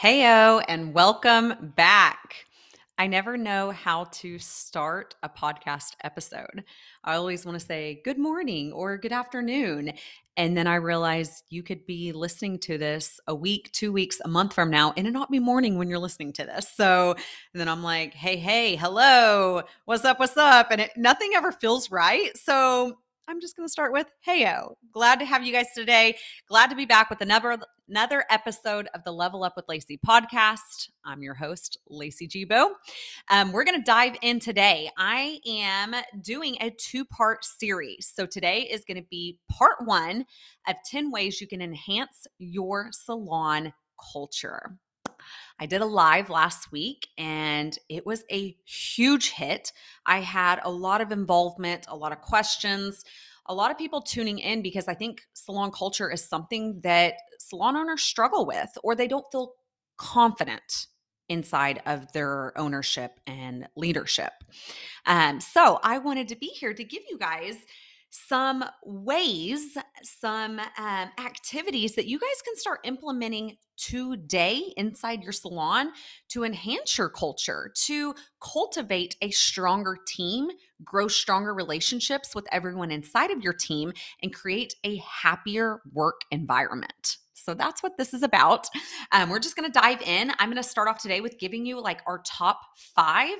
Heyo, and welcome back. I never know how to start a podcast episode. I always want to say good morning or good afternoon. And then I realize you could be listening to this a week, two weeks, a month from now, and it not be morning when you're listening to this. So then I'm like, hey, hey, hello, what's up, what's up? And it, nothing ever feels right. So I'm just going to start with heyo. Glad to have you guys today. Glad to be back with another another episode of the Level Up with Lacey podcast. I'm your host, Lacey Gebo. Um, we're going to dive in today. I am doing a two part series. So today is going to be part one of 10 ways you can enhance your salon culture. I did a live last week and it was a huge hit. I had a lot of involvement, a lot of questions, a lot of people tuning in because I think salon culture is something that salon owners struggle with or they don't feel confident inside of their ownership and leadership. Um, so I wanted to be here to give you guys some ways, some um, activities that you guys can start implementing today inside your salon to enhance your culture, to cultivate a stronger team, grow stronger relationships with everyone inside of your team, and create a happier work environment. So that's what this is about. Um, we're just going to dive in. I'm going to start off today with giving you like our top five.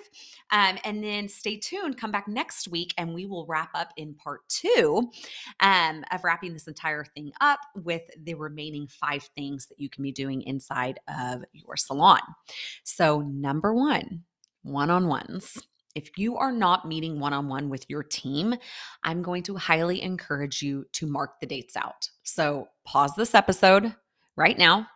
Um, and then stay tuned, come back next week, and we will wrap up in part two um, of wrapping this entire thing up with the remaining five things that you can be doing inside of your salon. So, number one, one on ones. If you are not meeting one on one with your team, I'm going to highly encourage you to mark the dates out. So pause this episode right now.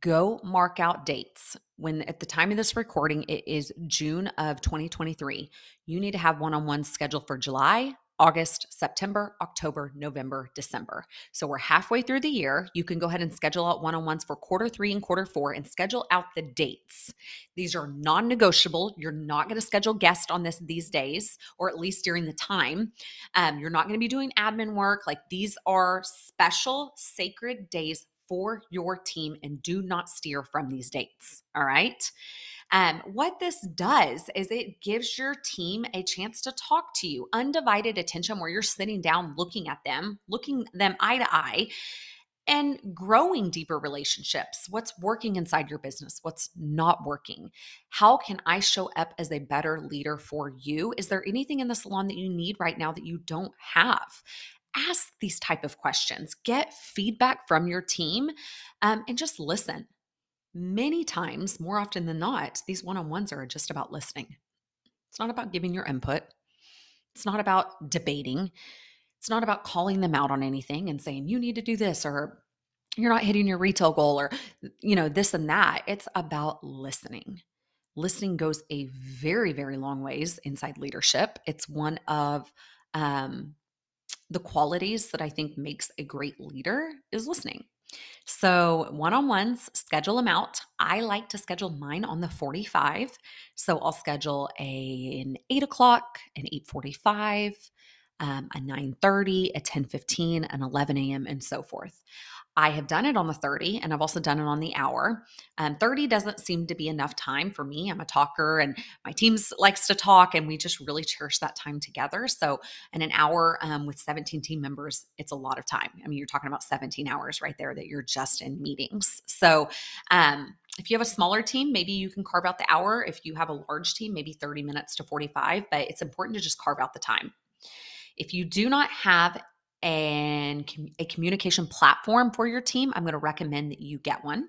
Go mark out dates. When at the time of this recording, it is June of 2023. You need to have one on one scheduled for July, August, September, October, November, December. So we're halfway through the year. You can go ahead and schedule out one on ones for quarter three and quarter four and schedule out the dates. These are non negotiable. You're not going to schedule guests on this these days, or at least during the time. Um, you're not going to be doing admin work. Like these are special, sacred days for your team and do not steer from these dates. All right. Um, what this does is it gives your team a chance to talk to you, undivided attention where you're sitting down looking at them, looking them eye to eye and growing deeper relationships. What's working inside your business? What's not working? How can I show up as a better leader for you? Is there anything in the salon that you need right now that you don't have? Ask these type of questions. Get feedback from your team um, and just listen many times, more often than not, these one on ones are just about listening. It's not about giving your input, it's not about debating, it's not about calling them out on anything and saying, you need to do this or you're not hitting your retail goal or, you know, this and that. It's about listening. Listening goes a very, very long ways inside leadership. It's one of, um, the qualities that I think makes a great leader is listening. So, one on ones, schedule them out. I like to schedule mine on the 45. So, I'll schedule a, an 8 o'clock, an 845, um, a 9.30, a 10.15, an 11 a.m., and so forth. I have done it on the 30 and I've also done it on the hour. Um, 30 doesn't seem to be enough time for me. I'm a talker and my team likes to talk and we just really cherish that time together. So, in an hour um, with 17 team members, it's a lot of time. I mean, you're talking about 17 hours right there that you're just in meetings. So, um, if you have a smaller team, maybe you can carve out the hour. If you have a large team, maybe 30 minutes to 45, but it's important to just carve out the time. If you do not have and a communication platform for your team, I'm going to recommend that you get one.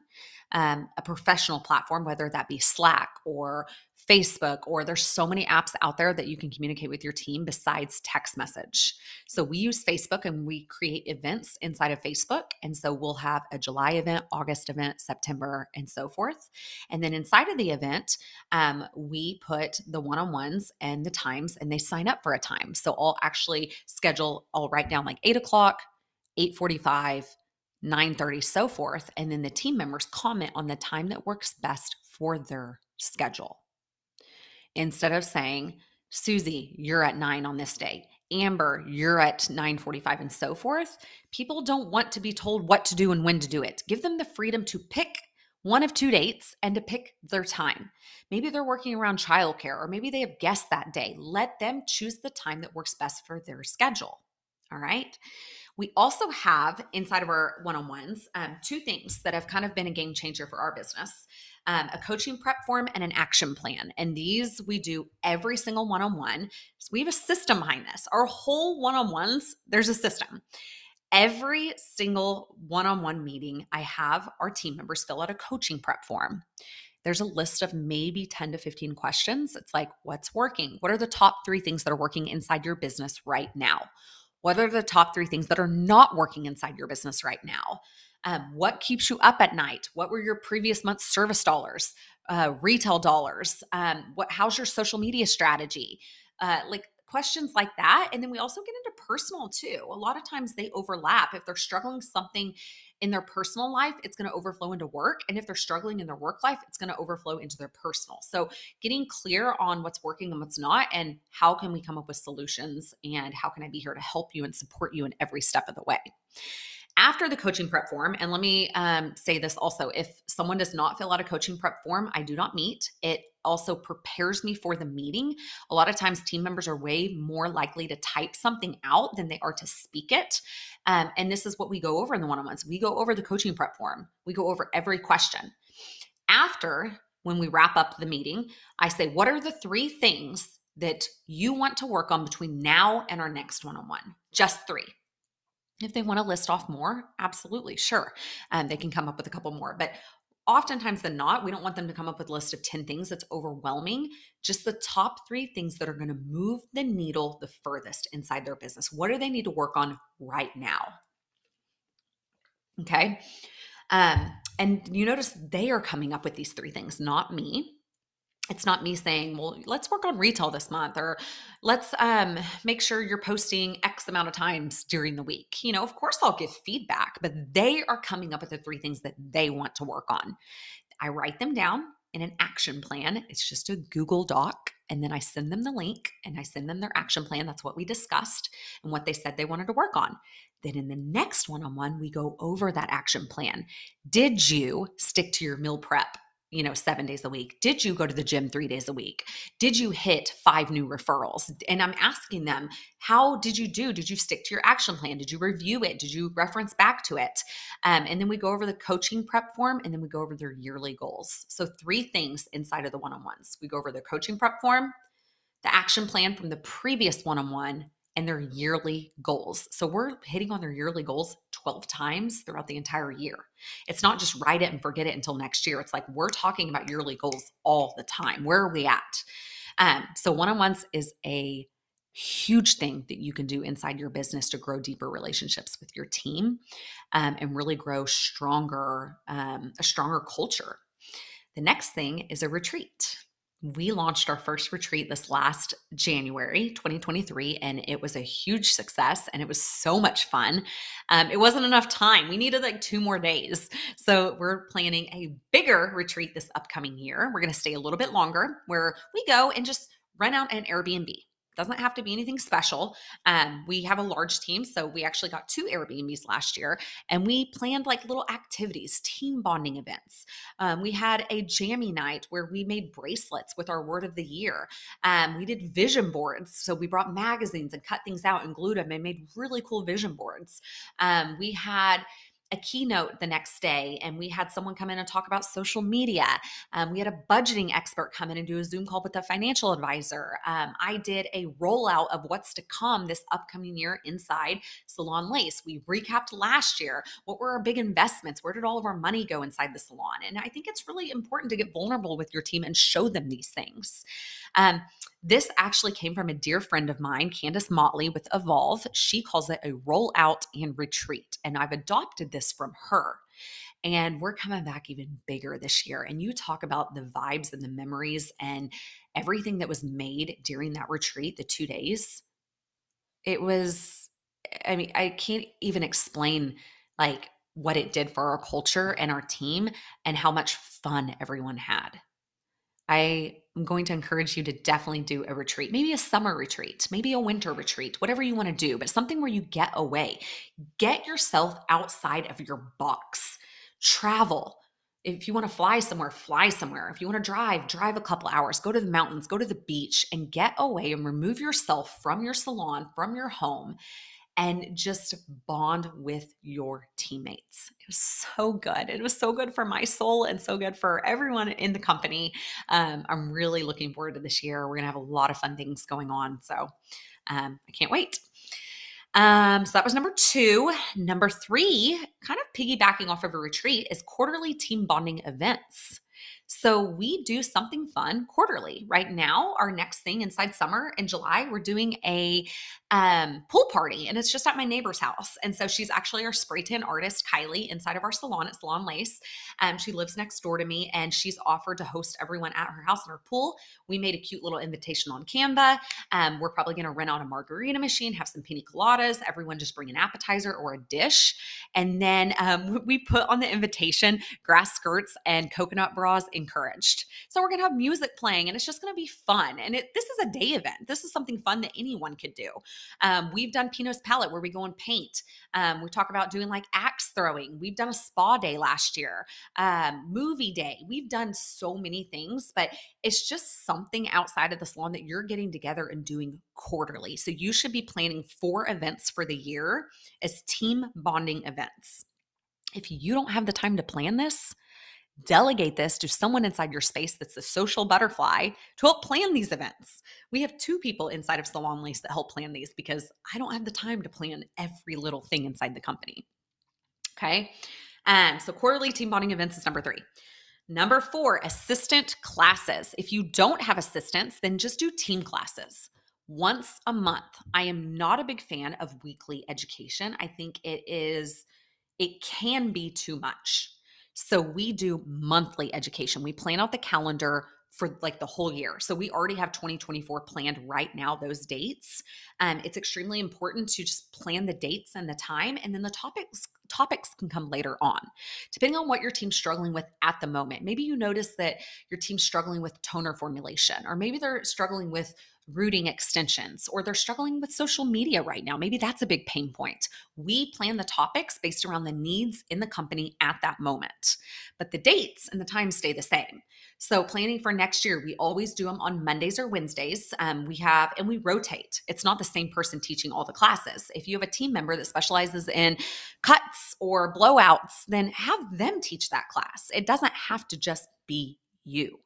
Um, a professional platform, whether that be Slack or Facebook, or there's so many apps out there that you can communicate with your team besides text message. So we use Facebook and we create events inside of Facebook. And so we'll have a July event, August event, September, and so forth. And then inside of the event, um, we put the one on ones and the times, and they sign up for a time. So I'll actually schedule, I'll write down like eight o'clock, 845, 9:30 so forth and then the team members comment on the time that works best for their schedule instead of saying, Susie, you're at nine on this day. Amber, you're at 9:45 and so forth. People don't want to be told what to do and when to do it. Give them the freedom to pick one of two dates and to pick their time. Maybe they're working around childcare or maybe they have guests that day. Let them choose the time that works best for their schedule. All right. We also have inside of our one on ones um, two things that have kind of been a game changer for our business um, a coaching prep form and an action plan. And these we do every single one on one. So we have a system behind this. Our whole one on ones, there's a system. Every single one on one meeting, I have our team members fill out a coaching prep form. There's a list of maybe 10 to 15 questions. It's like, what's working? What are the top three things that are working inside your business right now? What are the top three things that are not working inside your business right now? Um, what keeps you up at night? What were your previous month's service dollars, uh, retail dollars? Um, what? How's your social media strategy? Uh, like questions like that. And then we also get into personal too. A lot of times they overlap. If they're struggling something in their personal life, it's going to overflow into work. And if they're struggling in their work life, it's going to overflow into their personal. So getting clear on what's working and what's not, and how can we come up with solutions, and how can I be here to help you and support you in every step of the way after the coaching prep form, and let me um, say this also if someone does not fill out a coaching prep form, I do not meet. It also prepares me for the meeting. A lot of times, team members are way more likely to type something out than they are to speak it. Um, and this is what we go over in the one on ones. We go over the coaching prep form, we go over every question. After, when we wrap up the meeting, I say, What are the three things that you want to work on between now and our next one on one? Just three. If they want to list off more, absolutely, sure. And um, they can come up with a couple more. But oftentimes than not, we don't want them to come up with a list of 10 things that's overwhelming. Just the top three things that are going to move the needle the furthest inside their business. What do they need to work on right now? Okay. Um, and you notice they are coming up with these three things, not me it's not me saying well let's work on retail this month or let's um, make sure you're posting x amount of times during the week. You know of course i'll give feedback but they are coming up with the three things that they want to work on. I write them down in an action plan. It's just a google doc and then i send them the link and i send them their action plan. That's what we discussed and what they said they wanted to work on. Then in the next one-on-one we go over that action plan. Did you stick to your meal prep you know, seven days a week? Did you go to the gym three days a week? Did you hit five new referrals? And I'm asking them, how did you do? Did you stick to your action plan? Did you review it? Did you reference back to it? Um, and then we go over the coaching prep form and then we go over their yearly goals. So, three things inside of the one on ones we go over the coaching prep form, the action plan from the previous one on one, and their yearly goals. So we're hitting on their yearly goals 12 times throughout the entire year. It's not just write it and forget it until next year. It's like we're talking about yearly goals all the time. Where are we at? Um, so one on ones is a huge thing that you can do inside your business to grow deeper relationships with your team um, and really grow stronger, um, a stronger culture. The next thing is a retreat we launched our first retreat this last January 2023, and it was a huge success and it was so much fun. Um, it wasn't enough time. We needed like two more days. So we're planning a bigger retreat this upcoming year. We're going to stay a little bit longer where we go and just rent out an Airbnb doesn't have to be anything special. Um, we have a large team, so we actually got two Airbnbs last year, and we planned like little activities, team bonding events. Um, we had a jammy night where we made bracelets with our word of the year. Um, we did vision boards, so we brought magazines and cut things out and glued them and made really cool vision boards. Um, we had a keynote the next day and we had someone come in and talk about social media. Um, we had a budgeting expert come in and do a Zoom call with a financial advisor. Um, I did a rollout of what's to come this upcoming year inside Salon Lace. We recapped last year. What were our big investments? Where did all of our money go inside the salon? And I think it's really important to get vulnerable with your team and show them these things. Um, this actually came from a dear friend of mine, Candace Motley with Evolve. She calls it a rollout and retreat. And I've adopted this from her. And we're coming back even bigger this year. And you talk about the vibes and the memories and everything that was made during that retreat, the two days. It was, I mean, I can't even explain like what it did for our culture and our team and how much fun everyone had. I am going to encourage you to definitely do a retreat, maybe a summer retreat, maybe a winter retreat, whatever you want to do, but something where you get away. Get yourself outside of your box. Travel. if you want to fly somewhere, fly somewhere. If you want to drive, drive a couple hours, go to the mountains, go to the beach, and get away and remove yourself from your salon, from your home, and just bond with your teammates. It was so good. It was so good for my soul and so good for everyone in the company. Um, I'm really looking forward to this year. We're going to have a lot of fun things going on. So um, I can't wait. Um, so that was number two. Number three, kind of piggybacking off of a retreat, is quarterly team bonding events. So we do something fun quarterly. Right now, our next thing inside summer in July, we're doing a um, pool party, and it's just at my neighbor's house. And so she's actually our spray tan artist, Kylie, inside of our salon at Salon Lace. Um, she lives next door to me, and she's offered to host everyone at her house in her pool. We made a cute little invitation on Canva. Um, we're probably going to rent out a margarita machine, have some pina coladas. Everyone just bring an appetizer or a dish, and then um, we put on the invitation grass skirts and coconut bras encouraged. So we're going to have music playing and it's just going to be fun. And it, this is a day event. This is something fun that anyone could do. Um, we've done Pinot's Palette where we go and paint. Um, we talk about doing like axe throwing. We've done a spa day last year, um, movie day. We've done so many things, but it's just something outside of the salon that you're getting together and doing quarterly. So you should be planning four events for the year as team bonding events. If you don't have the time to plan this, delegate this to someone inside your space that's a social butterfly to help plan these events. We have two people inside of Salon Lace that help plan these because I don't have the time to plan every little thing inside the company. Okay. And so quarterly team bonding events is number three. Number four, assistant classes. If you don't have assistants, then just do team classes once a month. I am not a big fan of weekly education. I think it is, it can be too much. So we do monthly education. We plan out the calendar for like the whole year. So we already have 2024 planned right now, those dates. Um, it's extremely important to just plan the dates and the time, and then the topics topics can come later on depending on what your team's struggling with at the moment maybe you notice that your team's struggling with toner formulation or maybe they're struggling with rooting extensions or they're struggling with social media right now. Maybe that's a big pain point. We plan the topics based around the needs in the company at that moment, but the dates and the times stay the same. So, planning for next year, we always do them on Mondays or Wednesdays. Um, we have, and we rotate. It's not the same person teaching all the classes. If you have a team member that specializes in cuts or blowouts, then have them teach that class. It doesn't have to just be you.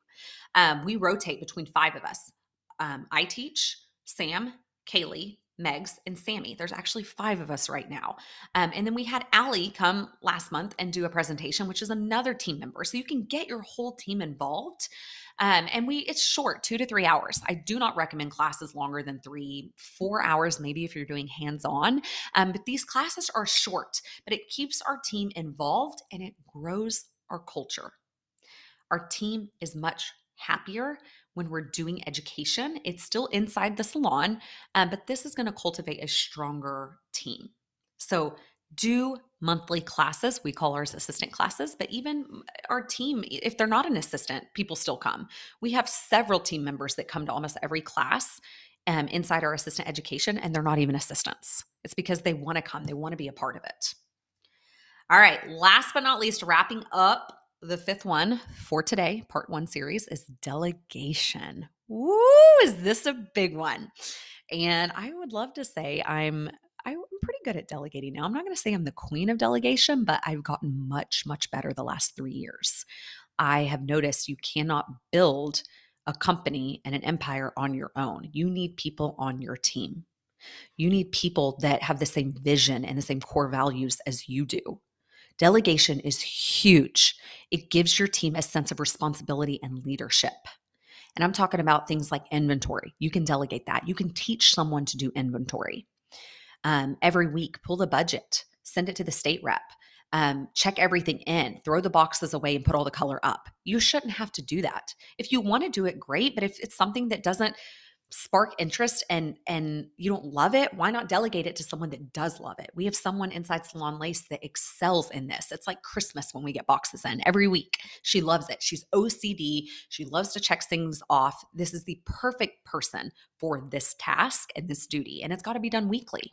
Um, we rotate between five of us um, I teach, Sam, Kaylee, Megs, and Sammy. There's actually five of us right now. Um, and then we had Allie come last month and do a presentation, which is another team member. So you can get your whole team involved. Um, and we it's short, two to three hours. I do not recommend classes longer than three, four hours, maybe if you're doing hands-on. Um, but these classes are short, but it keeps our team involved and it grows our culture. Our team is much happier when we're doing education. It's still inside the salon, um, but this is going to cultivate a stronger team. So, do monthly classes. We call ours assistant classes, but even our team, if they're not an assistant, people still come. We have several team members that come to almost every class um, inside our assistant education, and they're not even assistants. It's because they want to come, they want to be a part of it. All right, last but not least, wrapping up the fifth one for today, part one series, is delegation. Woo, is this a big one? And I would love to say I'm I'm pretty good at delegating now. I'm not going to say I'm the queen of delegation, but I've gotten much, much better the last three years. I have noticed you cannot build a company and an empire on your own. You need people on your team. You need people that have the same vision and the same core values as you do. Delegation is huge. It gives your team a sense of responsibility and leadership. And I'm talking about things like inventory. You can delegate that. You can teach someone to do inventory. Um, every week, pull the budget, send it to the state rep, um, check everything in, throw the boxes away, and put all the color up. You shouldn't have to do that. If you want to do it, great. But if it's something that doesn't spark interest and and you don't love it why not delegate it to someone that does love it? We have someone inside salon lace that excels in this. It's like christmas when we get boxes in every week. She loves it. She's ocd she loves to check things off. This is the perfect person for this task and this duty and it's got to be done weekly.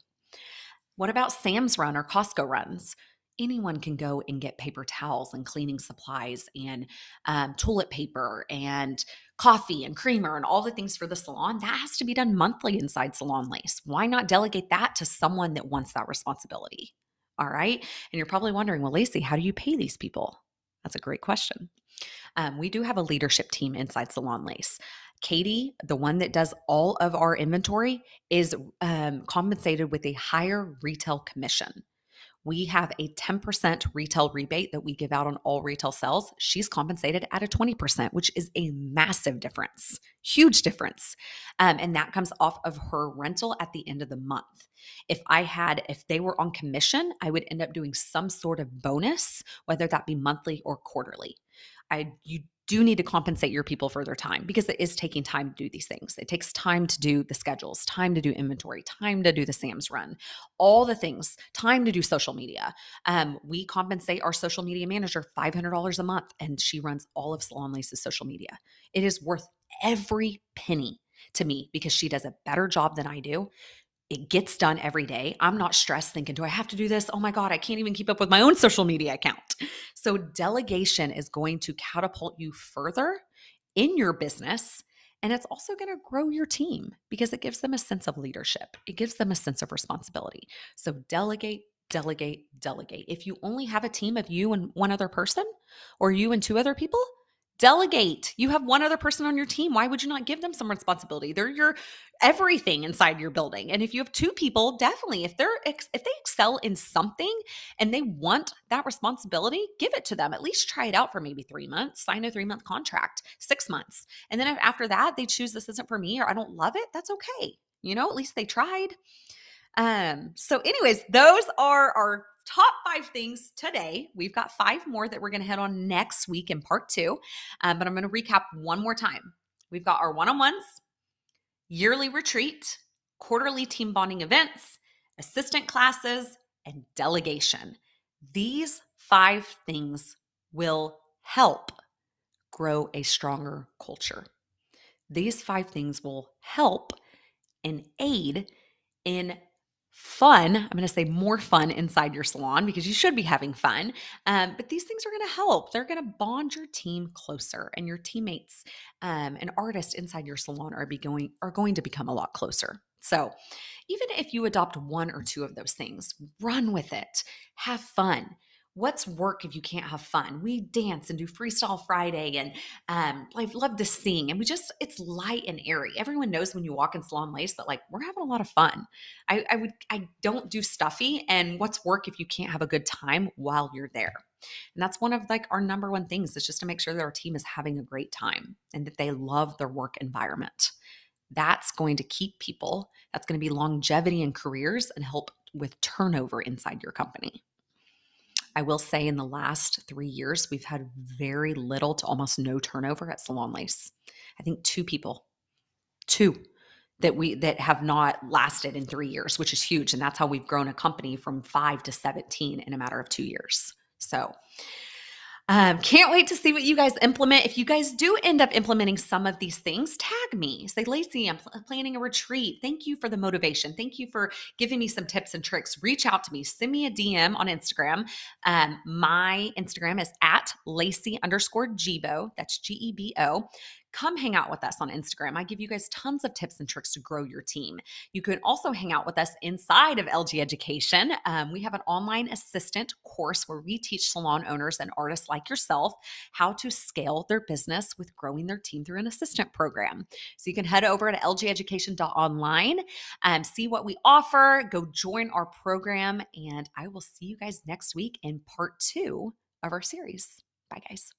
What about sam's run or costco runs anyone can go and get paper towels and cleaning supplies and um, toilet paper and coffee and creamer and all the things for the salon. That has to be done monthly inside Salon Lace. Why not delegate that to someone that wants that responsibility? All right. And you're probably wondering, well, Lacey, how do you pay these people? That's a great question. Um, we do have a leadership team inside Salon Lace. Katie, the one that does all of our inventory, is um, compensated with a higher retail commission. We have a 10% retail rebate that we give out on all retail sales. She's compensated at a 20%, which is a massive difference, huge difference. Um, and that comes off of her rental at the end of the month. If I had, if they were on commission, I would end up doing some sort of bonus, whether that be monthly or quarterly. I you do need to compensate your people for their time because it is taking time to do these things. It takes time to do the schedules, time to do inventory, time to do the SAMS run, all the things, time to do social media. Um, we compensate our social media manager $500 a month, and she runs all of Salon Lace's social media. It is worth every penny to me because she does a better job than I do it gets done every day. I'm not stressed thinking, do I have to do this? Oh my God, I can't even keep up with my own social media account. So, delegation is going to catapult you further in your business. And it's also going to grow your team because it gives them a sense of leadership, it gives them a sense of responsibility. So, delegate, delegate, delegate. If you only have a team of you and one other person, or you and two other people, Delegate. You have one other person on your team. Why would you not give them some responsibility? They're your everything inside your building. And if you have two people, definitely if they're if they excel in something and they want that responsibility, give it to them. At least try it out for maybe 3 months, sign a 3-month contract, 6 months. And then after that they choose this isn't for me or I don't love it, that's okay. You know, at least they tried. Um so anyways, those are our top five things today. We've got five more that we're going to head on next week in part two, um, but I'm going to recap one more time. We've got our one on ones, yearly retreat, quarterly team bonding events, assistant classes, and delegation. These five things will help grow a stronger culture. These five things will help and aid in fun. I'm going to say more fun inside your salon because you should be having fun. Um, but these things are going to help. They're going to bond your team closer, and your teammates um, and artists inside your salon are be going are going to become a lot closer. So, even if you adopt one or two of those things, run with it. Have fun what's work if you can't have fun? We dance and do Freestyle Friday, and um, I love to sing. And we just, it's light and airy. Everyone knows when you walk in Salon Lace that like we're having a lot of fun. I, I would, I don't do stuffy. And what's work if you can't have a good time while you're there? And that's one of like our number one things is just to make sure that our team is having a great time and that they love their work environment. That's going to keep people. That's going to be longevity in careers and help with turnover inside your company. I will say in the last three years, we've had very little to almost no turnover at Salon Lace. I think two people, two that we that have not lasted in three years, which is huge. And that's how we've grown a company from five to 17 in a matter of two years. So um, can't wait to see what you guys implement. If you guys do end up implementing some of these things, tag me. Say, Lacey, I'm pl- planning a retreat. Thank you for the motivation. Thank you for giving me some tips and tricks. Reach out to me. Send me a DM on Instagram. Um, my Instagram is at Lacey underscore Gebo. That's G E B O come hang out with us on Instagram. I give you guys tons of tips and tricks to grow your team. You can also hang out with us inside of LG Education. Um, we have an online assistant course where we teach salon owners and artists like yourself how to scale their business with growing their team through an assistant program. So you can head over to lgeducation.online, um, see what we offer, go join our program, and I will see you guys next week in part two of our series. Bye, guys.